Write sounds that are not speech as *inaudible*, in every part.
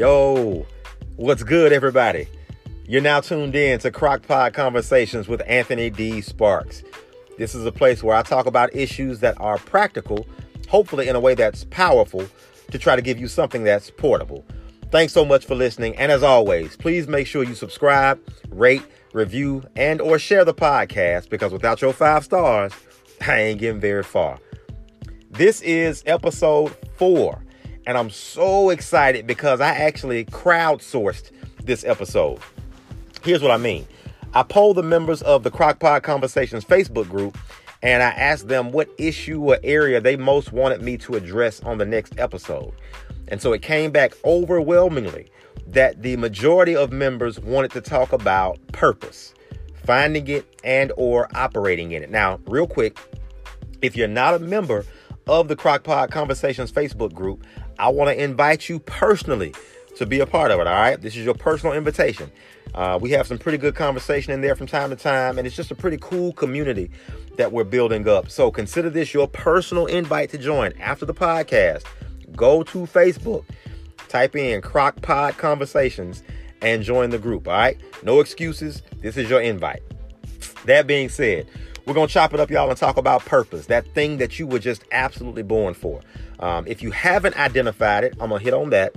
Yo, what's good, everybody? You're now tuned in to Crockpot Conversations with Anthony D. Sparks. This is a place where I talk about issues that are practical, hopefully in a way that's powerful, to try to give you something that's portable. Thanks so much for listening, and as always, please make sure you subscribe, rate, review, and or share the podcast because without your five stars, *laughs* I ain't getting very far. This is episode four, and I'm so excited because I actually crowdsourced this episode. Here's what I mean. I polled the members of the Crockpot Conversations Facebook group and I asked them what issue or area they most wanted me to address on the next episode. And so it came back overwhelmingly that the majority of members wanted to talk about purpose, finding it and or operating in it. Now, real quick, if you're not a member of the Crockpot Conversations Facebook group, I want to invite you personally to be a part of it. All right. This is your personal invitation. Uh, we have some pretty good conversation in there from time to time, and it's just a pretty cool community that we're building up. So consider this your personal invite to join after the podcast. Go to Facebook, type in Crockpot Conversations, and join the group. All right. No excuses. This is your invite. That being said, we're to chop it up, y'all, and talk about purpose, that thing that you were just absolutely born for. Um, if you haven't identified it, I'm to hit on that.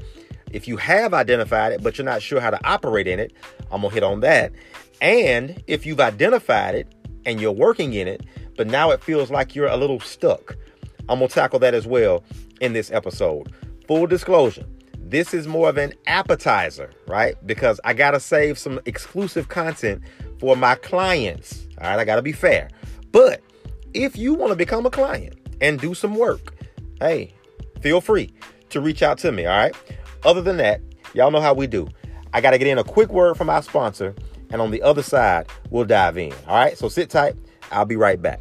If you have identified it, but you're not sure how to operate in it, I'm to hit on that. And if you've identified it and you're working in it, but now it feels like you're a little stuck, I'm to tackle that as well in this episode. Full disclosure, this is more of an appetizer, right? Because I got to save some exclusive content for my clients. All right, I got to be fair. But if you want to become a client and do some work, hey, feel free to reach out to me. All right. Other than that, y'all know how we do. I got to get in a quick word from our sponsor, and on the other side, we'll dive in. All right. So sit tight. I'll be right back.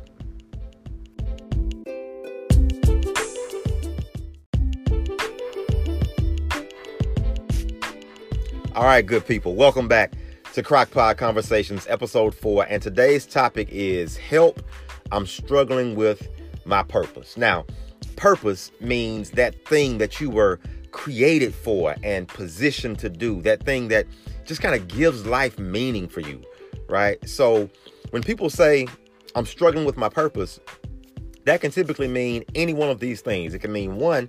All right, good people. Welcome back to Crockpot Conversations, episode four. And today's topic is help. I'm struggling with my purpose. Now, purpose means that thing that you were created for and positioned to do, that thing that just kind of gives life meaning for you, right? So when people say, I'm struggling with my purpose, that can typically mean any one of these things. It can mean one,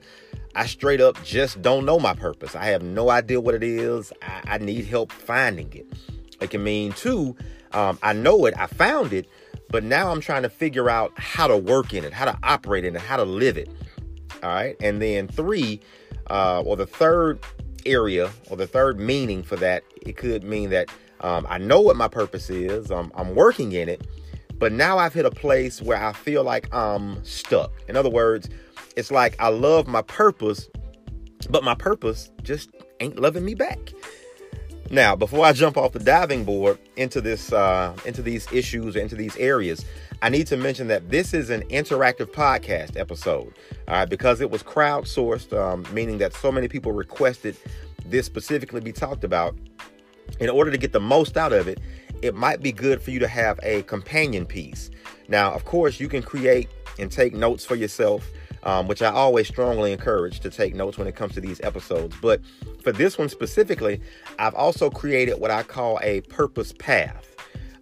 I straight up just don't know my purpose. I have no idea what it is. I, I need help finding it. It can mean two, um, I know it, I found it, but now I'm trying to figure out how to work in it, how to operate in it, how to live it. All right. And then three, uh, or the third area or the third meaning for that, it could mean that um, I know what my purpose is, I'm, I'm working in it, but now I've hit a place where I feel like I'm stuck. In other words, it's like I love my purpose, but my purpose just ain't loving me back. Now, before I jump off the diving board into this, uh, into these issues, or into these areas, I need to mention that this is an interactive podcast episode, all right, because it was crowdsourced, um, meaning that so many people requested this specifically be talked about. In order to get the most out of it, it might be good for you to have a companion piece. Now, of course, you can create and take notes for yourself um, which I always strongly encourage to take notes when it comes to these episodes. But for this one specifically, I've also created what I call a purpose path.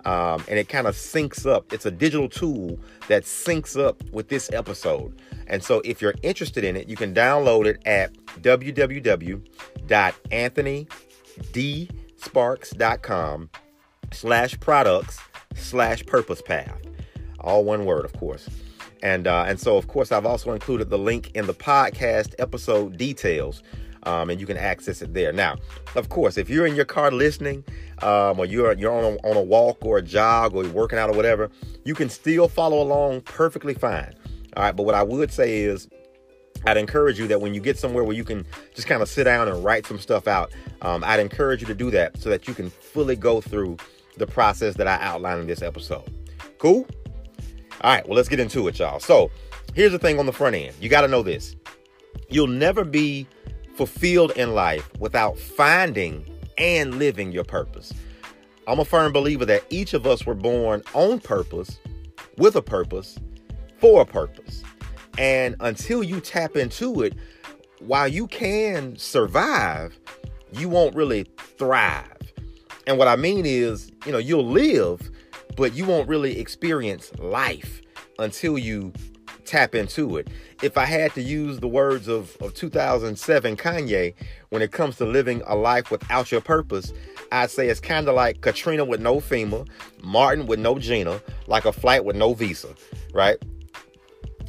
Um, and it kind of syncs up. It's a digital tool that syncs up with this episode. And so if you're interested in it, you can download it at www.anthonydsparks.com slash products slash purpose path. All one word, of course. And uh, and so of course I've also included the link in the podcast episode details. Um, and you can access it there. Now, of course, if you're in your car listening, um, or you're you're on a, on a walk or a jog or you're working out or whatever, you can still follow along perfectly fine. All right, but what I would say is I'd encourage you that when you get somewhere where you can just kind of sit down and write some stuff out, um, I'd encourage you to do that so that you can fully go through the process that I outlined in this episode. Cool? All right, well, let's get into it, y'all. So, here's the thing on the front end you got to know this you'll never be fulfilled in life without finding and living your purpose. I'm a firm believer that each of us were born on purpose, with a purpose, for a purpose. And until you tap into it, while you can survive, you won't really thrive. And what I mean is, you know, you'll live, but you won't really experience life until you tap into it. If I had to use the words of, of 2007 Kanye, when it comes to living a life without your purpose, I'd say it's kind of like Katrina with no FEMA, Martin with no Gina, like a flight with no visa, right?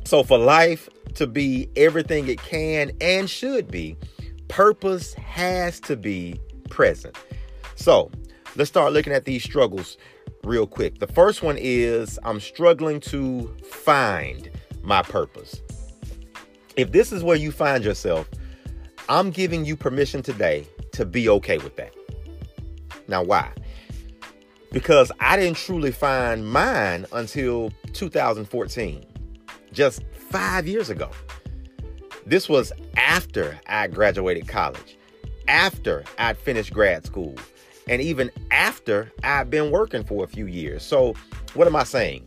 So for life to be everything it can and should be, purpose has to be present. So let's start looking at these struggles real quick. The first one is I'm struggling to find my purpose. If this is where you find yourself, I'm giving you permission today to be okay with that. Now, why? Because I didn't truly find mine until 2014, just five years ago. This was after I graduated college, after I'd finished grad school, and even after I've been working for a few years. So, what am I saying?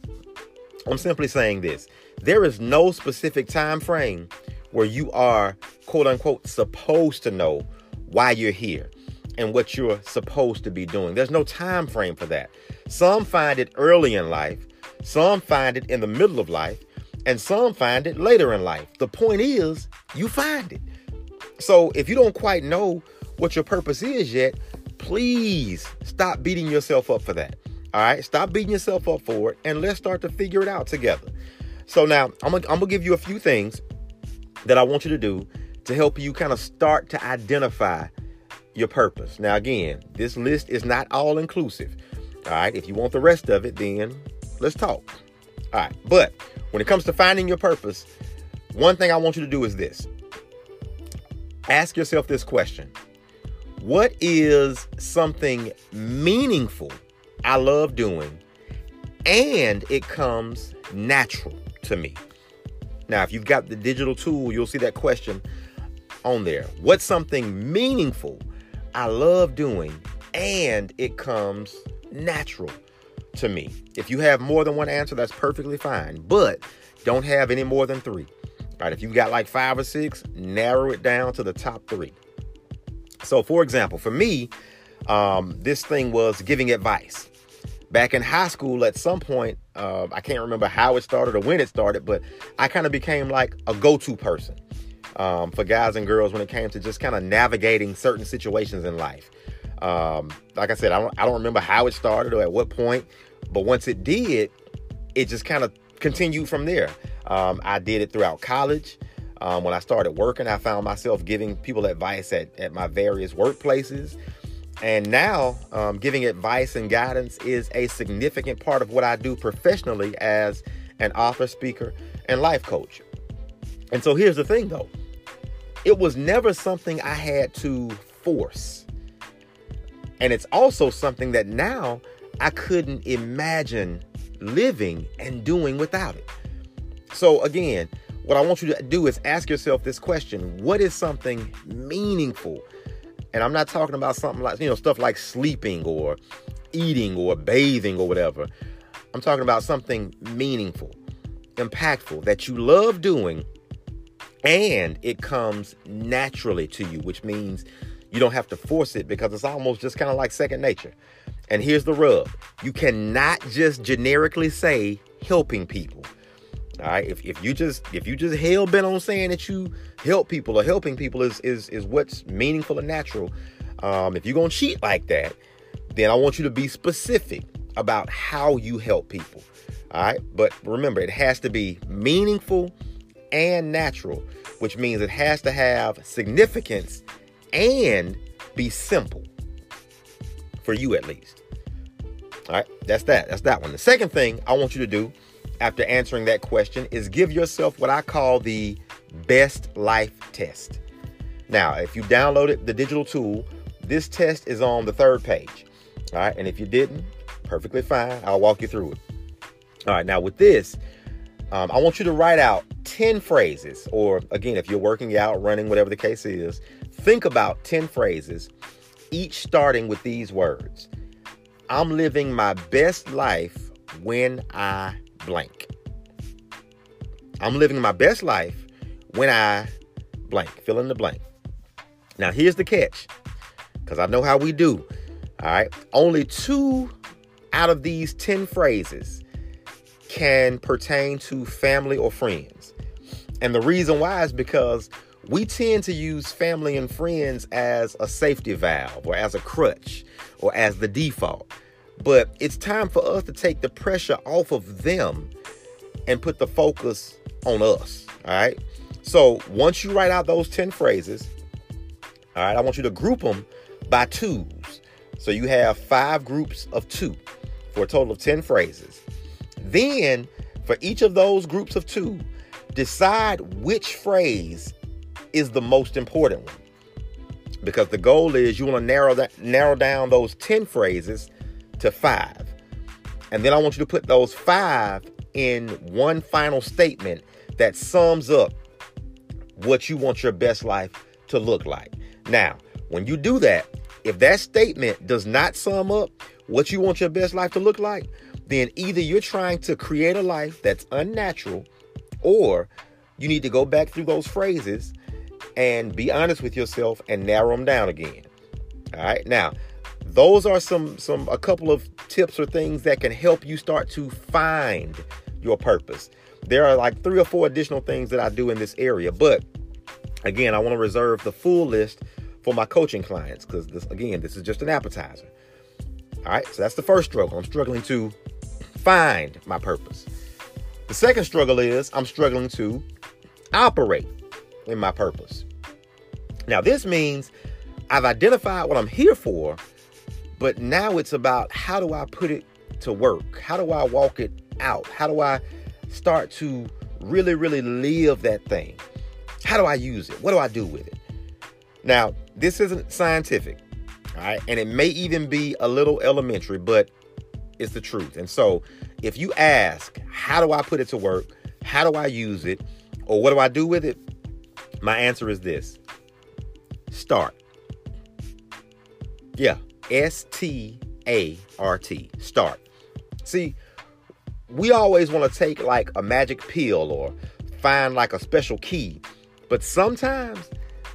I'm simply saying this there is no specific time frame where you are quote unquote supposed to know why you're here and what you're supposed to be doing. There's no time frame for that. Some find it early in life, some find it in the middle of life, and some find it later in life. The point is, you find it. So if you don't quite know what your purpose is yet, please stop beating yourself up for that. All right, stop beating yourself up for it and let's start to figure it out together. So now I'm gonna, I'm gonna give you a few things that I want you to do to help you kind of start to identify your purpose. Now, again, this list is not all inclusive. All right, if you want the rest of it, then let's talk. All right, but when it comes to finding your purpose, one thing I want you to do is this ask yourself this question What is something meaningful I love doing and it comes natural to me? Now, if you've got the digital tool, you'll see that question on there. What's something meaningful I love doing and it comes natural to me? If you have more than one answer, that's perfectly fine, but don't have any more than three. All right, if you've got like five or six, narrow it down to the top three. So, for example, for me, um, this thing was giving advice. Back in high school, at some point, uh, I can't remember how it started or when it started, but I kind of became like a go to person um, for guys and girls when it came to just kind of navigating certain situations in life. Um, like I said, I don't, I don't remember how it started or at what point, but once it did, it just kind of continued from there. Um, I did it throughout college. Um, when I started working, I found myself giving people advice at, at my various workplaces. And now, um, giving advice and guidance is a significant part of what I do professionally as an author, speaker, and life coach. And so here's the thing though it was never something I had to force. And it's also something that now I couldn't imagine living and doing without it. So, again, what I want you to do is ask yourself this question What is something meaningful and I'm not talking about something like, you know, stuff like sleeping or eating or bathing or whatever. I'm talking about something meaningful, impactful that you love doing and it comes naturally to you, which means you don't have to force it because it's almost just kind of like second nature. And here's the rub you cannot just generically say helping people. All right. If, if you just if you just hell bent on saying that you help people or helping people is is is what's meaningful and natural, um, if you're gonna cheat like that, then I want you to be specific about how you help people. All right. But remember, it has to be meaningful and natural, which means it has to have significance and be simple for you at least. All right, that's that. That's that one. The second thing I want you to do after answering that question is give yourself what I call the best life test. Now, if you downloaded the digital tool, this test is on the third page. All right, and if you didn't, perfectly fine. I'll walk you through it. All right, now with this, um, I want you to write out 10 phrases, or again, if you're working out, running, whatever the case is, think about 10 phrases, each starting with these words I'm living my best life when I blank. I'm living my best life when I blank, fill in the blank. Now, here's the catch because I know how we do. All right. Only two out of these 10 phrases can pertain to family or friends. And the reason why is because we tend to use family and friends as a safety valve or as a crutch or as the default. But it's time for us to take the pressure off of them and put the focus on us. All right. So once you write out those 10 phrases, all right, I want you to group them by twos. So you have five groups of two for a total of 10 phrases. Then, for each of those groups of two, decide which phrase is the most important one. Because the goal is you want to narrow that narrow down those 10 phrases to 5. And then I want you to put those 5 in one final statement that sums up what you want your best life to look like. Now, when you do that, if that statement does not sum up what you want your best life to look like, then either you're trying to create a life that's unnatural or you need to go back through those phrases and be honest with yourself and narrow them down again. All right. Now, those are some some a couple of tips or things that can help you start to find your purpose. There are like three or four additional things that I do in this area, but again, I want to reserve the full list for my coaching clients because this again, this is just an appetizer. All right, so that's the first struggle. I'm struggling to find my purpose. The second struggle is I'm struggling to operate in my purpose. Now, this means I've identified what I'm here for, but now it's about how do I put it to work? How do I walk it out? How do I start to really, really live that thing? How do I use it? What do I do with it? Now, this isn't scientific, all right? And it may even be a little elementary, but it's the truth. And so, if you ask, how do I put it to work? How do I use it? Or what do I do with it? My answer is this start. Yeah, S T A R T. Start. See, we always want to take like a magic pill or find like a special key, but sometimes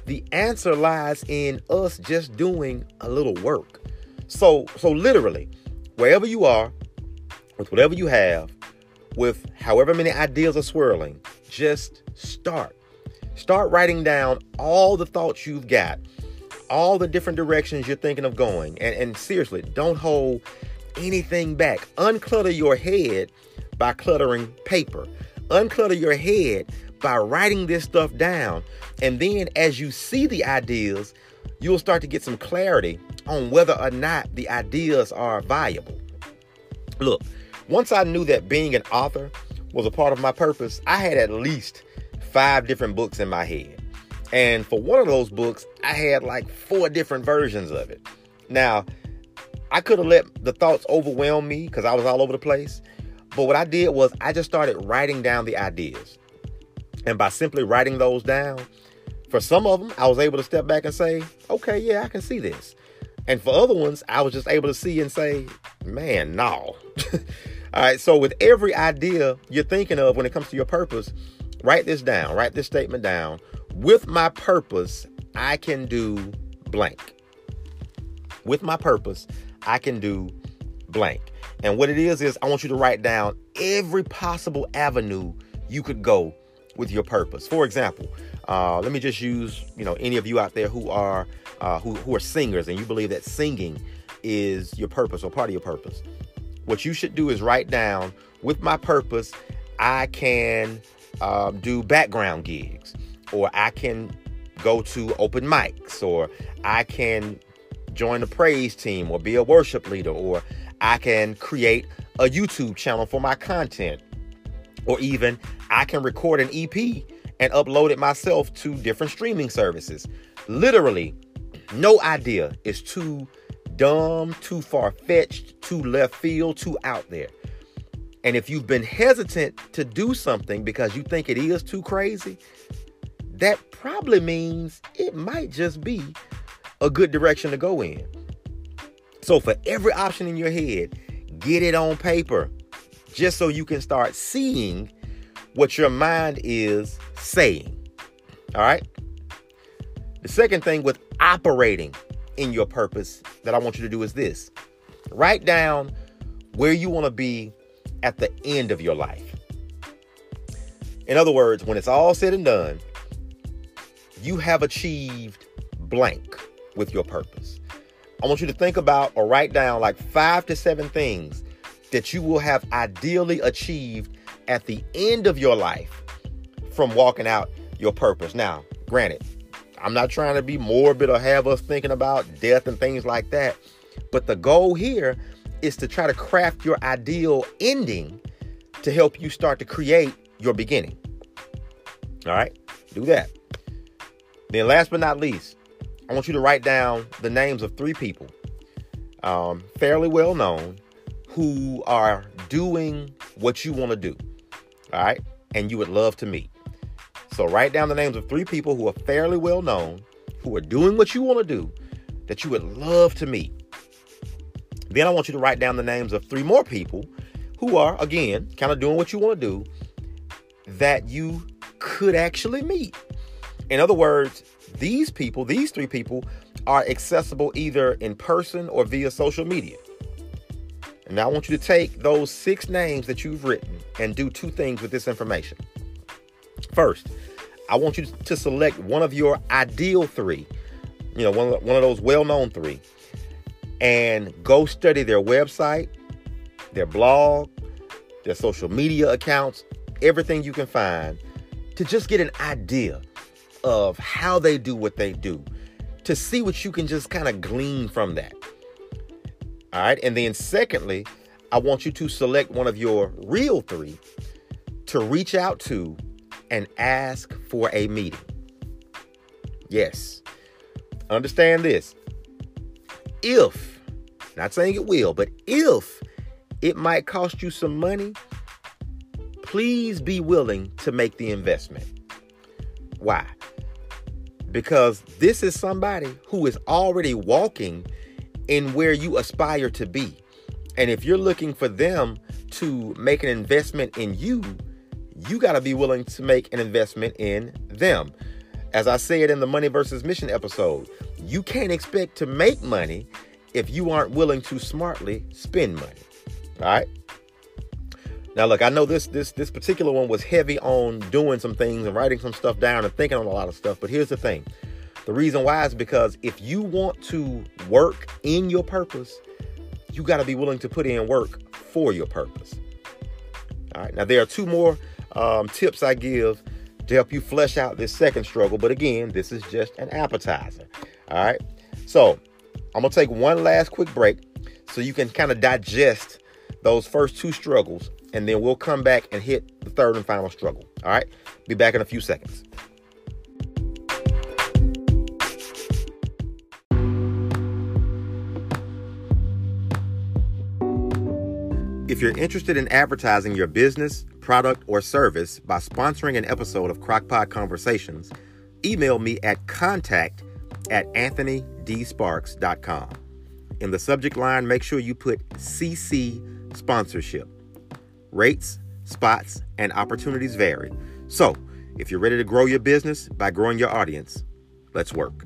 the answer lies in us just doing a little work. So, so literally, wherever you are, with whatever you have, with however many ideas are swirling, just start. Start writing down all the thoughts you've got, all the different directions you're thinking of going. And, and seriously, don't hold anything back. Unclutter your head by cluttering paper. Unclutter your head by writing this stuff down. And then as you see the ideas, you'll start to get some clarity on whether or not the ideas are viable. Look, once I knew that being an author was a part of my purpose, I had at least five different books in my head. And for one of those books, I had like four different versions of it. Now, I could have let the thoughts overwhelm me because I was all over the place. But what I did was I just started writing down the ideas. And by simply writing those down, for some of them, I was able to step back and say, okay, yeah, I can see this. And for other ones, I was just able to see and say, man, no. *laughs* All right, so with every idea you're thinking of when it comes to your purpose, Write this down, write this statement down. With my purpose, I can do blank. With my purpose, I can do blank. And what it is, is I want you to write down every possible avenue you could go with your purpose. For example, uh, let me just use, you know, any of you out there who are uh, who, who are singers and you believe that singing is your purpose or part of your purpose. What you should do is write down with my purpose, I can um, do background gigs, or I can go to open mics, or I can join the praise team, or be a worship leader, or I can create a YouTube channel for my content, or even I can record an EP and upload it myself to different streaming services. Literally, no idea is too dumb, too far fetched, too left field, too out there. And if you've been hesitant to do something because you think it is too crazy, that probably means it might just be a good direction to go in. So, for every option in your head, get it on paper just so you can start seeing what your mind is saying. All right. The second thing with operating in your purpose that I want you to do is this write down where you want to be at the end of your life. In other words, when it's all said and done, you have achieved blank with your purpose. I want you to think about or write down like five to seven things that you will have ideally achieved at the end of your life from walking out your purpose. Now, granted, I'm not trying to be morbid or have us thinking about death and things like that. But the goal here is to try to craft your ideal ending to help you start to create your beginning. All right, do that. Then, last but not least, I want you to write down the names of three people, um, fairly well known, who are doing what you want to do. All right, and you would love to meet. So write down the names of three people who are fairly well known, who are doing what you want to do, that you would love to meet. Then I want you to write down the names of three more people who are, again, kind of doing what you want to do that you could actually meet. In other words, these people, these three people, are accessible either in person or via social media. And now I want you to take those six names that you've written and do two things with this information. First, I want you to select one of your ideal three, you know, one of, one of those well known three, and go study their website, their blog, their social media accounts, everything you can find to just get an idea of how they do what they do, to see what you can just kind of glean from that. All right. And then, secondly, I want you to select one of your real three to reach out to and ask for a meeting. Yes. Understand this. If, not saying it will, but if it might cost you some money, please be willing to make the investment. Why? Because this is somebody who is already walking in where you aspire to be. And if you're looking for them to make an investment in you, you got to be willing to make an investment in them. As I said in the Money versus Mission episode, you can't expect to make money if you aren't willing to smartly spend money. All right? Now look, I know this this this particular one was heavy on doing some things and writing some stuff down and thinking on a lot of stuff, but here's the thing. The reason why is because if you want to work in your purpose, you got to be willing to put in work for your purpose. All right. Now there are two more um, tips I give to help you flesh out this second struggle. But again, this is just an appetizer. All right. So I'm to take one last quick break so you can kind of digest those first two struggles. And then we'll come back and hit the third and final struggle. All right. Be back in a few seconds. If you're interested in advertising your business, product, or service by sponsoring an episode of Crockpot Conversations, email me at contact at anthonydsparks.com. In the subject line, make sure you put CC sponsorship. Rates, spots, and opportunities vary. So, if you're ready to grow your business by growing your audience, let's work.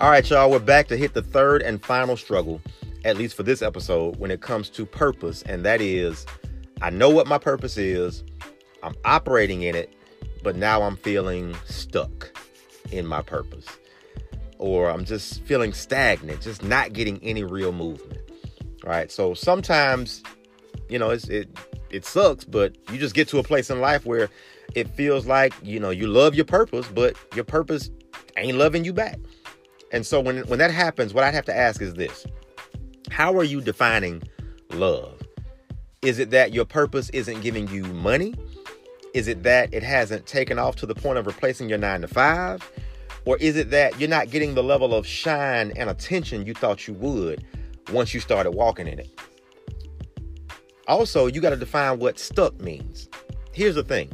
All right, y'all, we're back to hit the third and final struggle, at least for this episode, when it comes to purpose. And that is I know what my purpose is, I'm operating in it, but now I'm feeling stuck in my purpose. Or I'm just feeling stagnant, just not getting any real movement. Right. So sometimes, you know, it's, it it sucks, but you just get to a place in life where it feels like, you know, you love your purpose, but your purpose ain't loving you back. And so when when that happens, what I'd have to ask is this. How are you defining love? Is it that your purpose isn't giving you money? Is it that it hasn't taken off to the point of replacing your 9 to 5? Or is it that you're not getting the level of shine and attention you thought you would once you started walking in it? Also, you got to define what stuck means. Here's the thing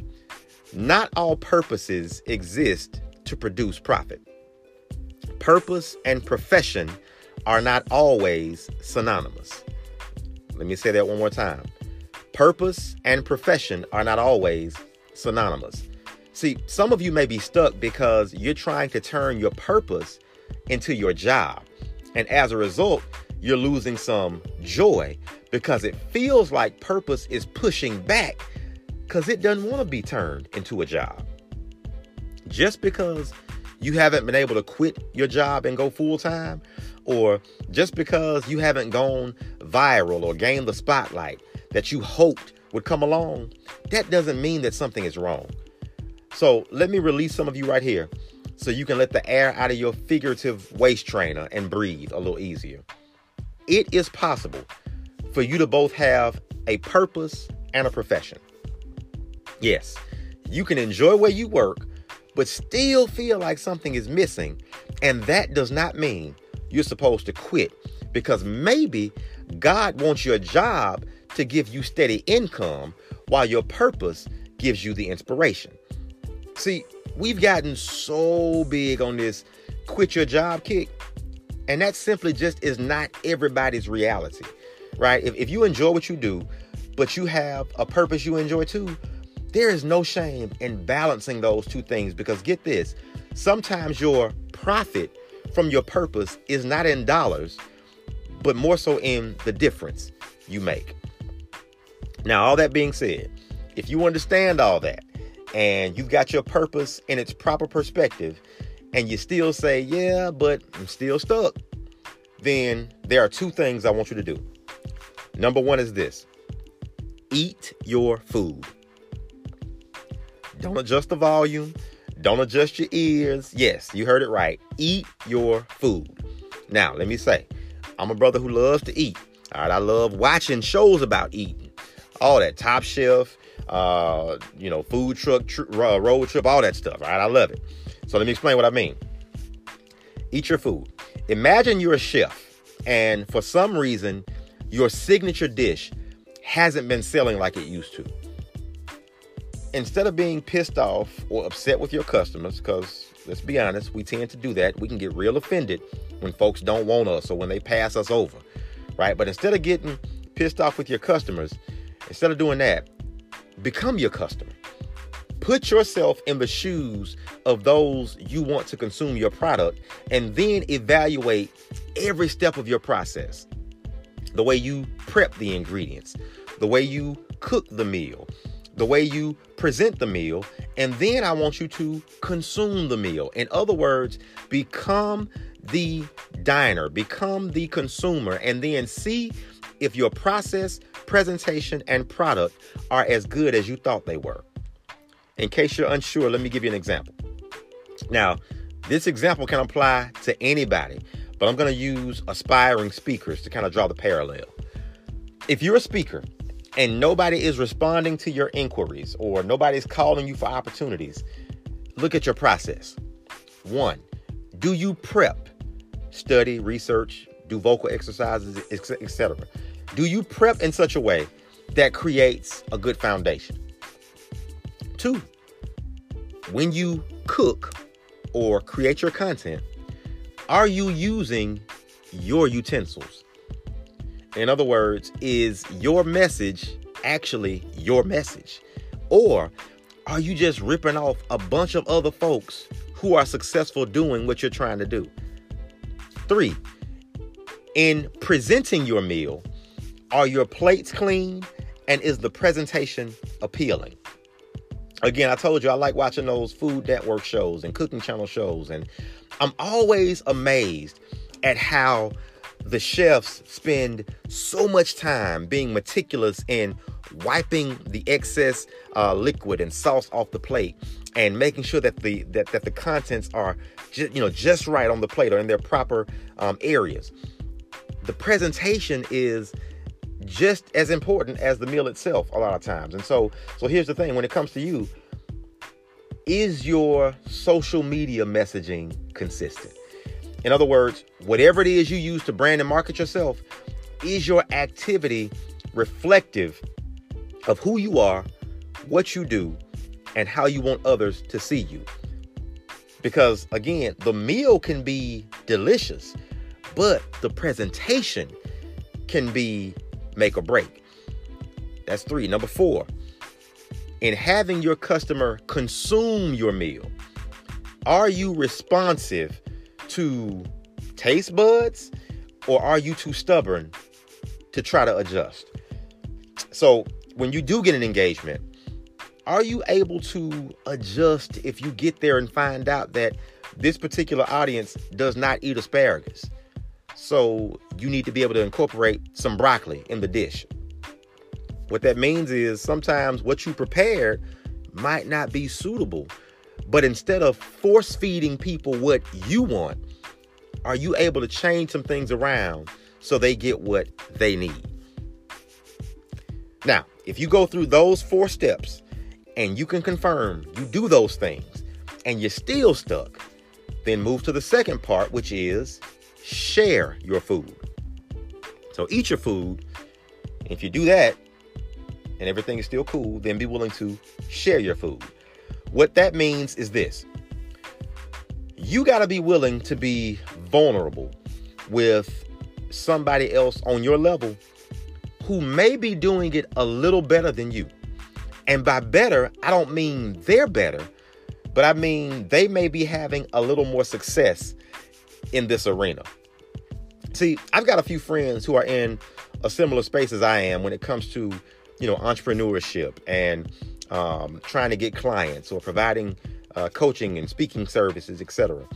not all purposes exist to produce profit purpose and profession are not always synonymous. Let me say that one more time. Purpose and profession are not always synonymous. See, some of you may be stuck because you're trying to turn your purpose into your job. And as a result, you're losing some joy because it feels like purpose is pushing back because it doesn't want to be turned into a job. Just because you haven't been able to quit your job and go full time, or just because you haven't gone viral or gained the spotlight that you hoped would come along, that doesn't mean that something is wrong. So let me release some of you right here so you can let the air out of your figurative waist trainer and breathe a little easier. It is possible for you to both have a purpose and a profession. Yes, you can enjoy where you work, but still feel like something is missing. And that does not mean you're supposed to quit because maybe God wants your job to give you steady income while your purpose gives you the inspiration. See, we've gotten so big on this quit your job kick, and that simply just is not everybody's reality, right? If, if you enjoy what you do, but you have a purpose you enjoy too, there is no shame in balancing those two things because get this sometimes your profit from your purpose is not in dollars, but more so in the difference you make. Now, all that being said, if you understand all that and you've got your purpose in its proper perspective, and you still say, Yeah, but I'm still stuck, then there are two things I want you to do. Number one is this eat your food. Don't adjust the volume, don't adjust your ears. Yes, you heard it right. Eat your food. Now, let me say, I'm a brother who loves to eat. All right, I love watching shows about eating all that Top Chef, uh, you know, food truck, tr- road trip, all that stuff. Right, I love it. So let me explain what I mean. Eat your food. Imagine you're a chef, and for some reason, your signature dish hasn't been selling like it used to. Instead of being pissed off or upset with your customers, because let's be honest, we tend to do that. We can get real offended when folks don't want us or when they pass us over, right? But instead of getting pissed off with your customers, Instead of doing that, become your customer. Put yourself in the shoes of those you want to consume your product and then evaluate every step of your process. The way you prep the ingredients, the way you cook the meal, the way you present the meal, and then I want you to consume the meal. In other words, become the diner, become the consumer, and then see if your process, presentation, and product are as good as you thought they were. In case you're unsure, let me give you an example. Now, this example can apply to anybody, but I'm going to use aspiring speakers to kind of draw the parallel. If you're a speaker and nobody is responding to your inquiries or nobody's calling you for opportunities, look at your process. One, do you prep, study, research, do vocal exercises, etc.? Do you prep in such a way that creates a good foundation? Two, when you cook or create your content, are you using your utensils? In other words, is your message actually your message? Or are you just ripping off a bunch of other folks who are successful doing what you're trying to do? Three, in presenting your meal, are your plates clean? And is the presentation appealing? Again, I told you I like watching those Food Network shows and cooking channel shows. And I'm always amazed at how the chefs spend so much time being meticulous in wiping the excess uh, liquid and sauce off the plate and making sure that the that, that the contents are ju- you know just right on the plate or in their proper um, areas the presentation is just as important as the meal itself a lot of times. And so so here's the thing when it comes to you is your social media messaging consistent? In other words, whatever it is you use to brand and market yourself, is your activity reflective of who you are, what you do, and how you want others to see you? Because again, the meal can be delicious, but the presentation can be make or break. That's three. Number four, in having your customer consume your meal, are you responsive to taste buds or are you too stubborn to try to adjust? So, when you do get an engagement, are you able to adjust if you get there and find out that this particular audience does not eat asparagus? So, you need to be able to incorporate some broccoli in the dish. What that means is sometimes what you prepared might not be suitable. But instead of force feeding people what you want, are you able to change some things around so they get what they need? Now, if you go through those four steps and you can confirm you do those things and you're still stuck, then move to the second part, which is share your food. So eat your food. If you do that and everything is still cool, then be willing to share your food. What that means is this you got to be willing to be vulnerable with somebody else on your level who may be doing it a little better than you. And by better, I don't mean they're better, but I mean they may be having a little more success in this arena. See, I've got a few friends who are in a similar space as I am when it comes to, you know, entrepreneurship and um, trying to get clients or providing uh, coaching and speaking services, etc.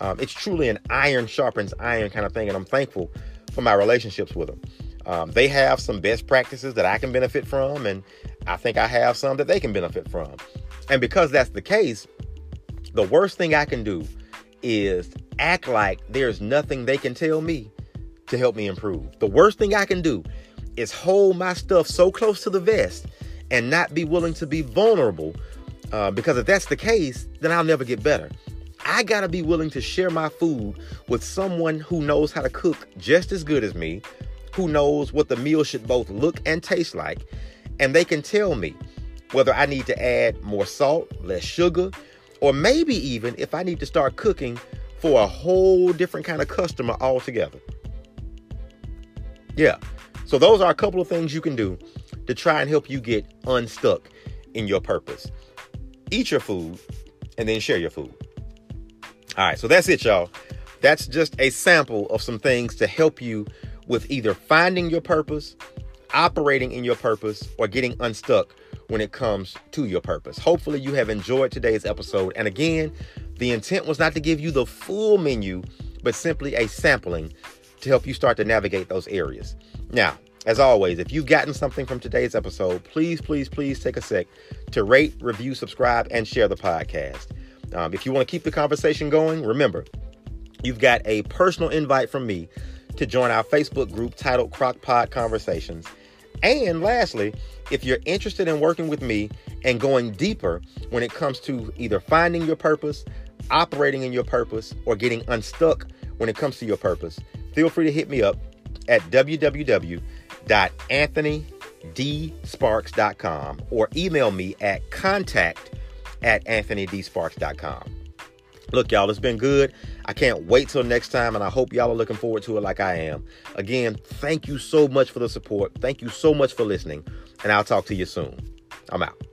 Um, it's truly an iron sharpens iron kind of thing, and I'm thankful for my relationships with them. Um, they have some best practices that I can benefit from, and I think I have some that they can benefit from. And because that's the case, the worst thing I can do is act like there's nothing they can tell me to help me improve. The worst thing I can do is hold my stuff so close to the vest and not be willing to be vulnerable. Uh, because if that's the case, then I'll never get better. I gotta be willing to share my food with someone who knows how to cook just as good as me, who knows what the meal should both look and taste like, and they can tell me whether I need to add more salt, less sugar, or maybe even if I need to start cooking for a whole different kind of customer altogether. Yeah. So those are a couple of things you can do to try and help you get unstuck in your purpose. Eat your food and then share your food. All right, so that's it, y'all. That's just a sample of some things to help you with either finding your purpose, operating in your purpose, or getting unstuck when it comes to your purpose. Hopefully, you have enjoyed today's episode. And again, the intent was not to give you the full menu, but simply a sampling to help you start to navigate those areas. Now, as always, if you've gotten something from today's episode, please, please, please take a sec to rate, review, subscribe, and share the podcast. Um, if you want to keep the conversation going, remember, you've got a personal invite from me to join our Facebook group titled Crockpot Conversations. And lastly, if you're interested in working with me and going deeper when it comes to either finding your purpose, operating in your purpose, or getting unstuck when it comes to your purpose, feel free to hit me up at www anthonydsparks.com or email me at contact at anthonydsparks.com. Look, y'all, it's been good. I can't wait till next time, and I hope y'all are looking forward to it like I am. Again, thank you so much for the support. Thank you so much for listening, and I'll talk to you soon. I'm out.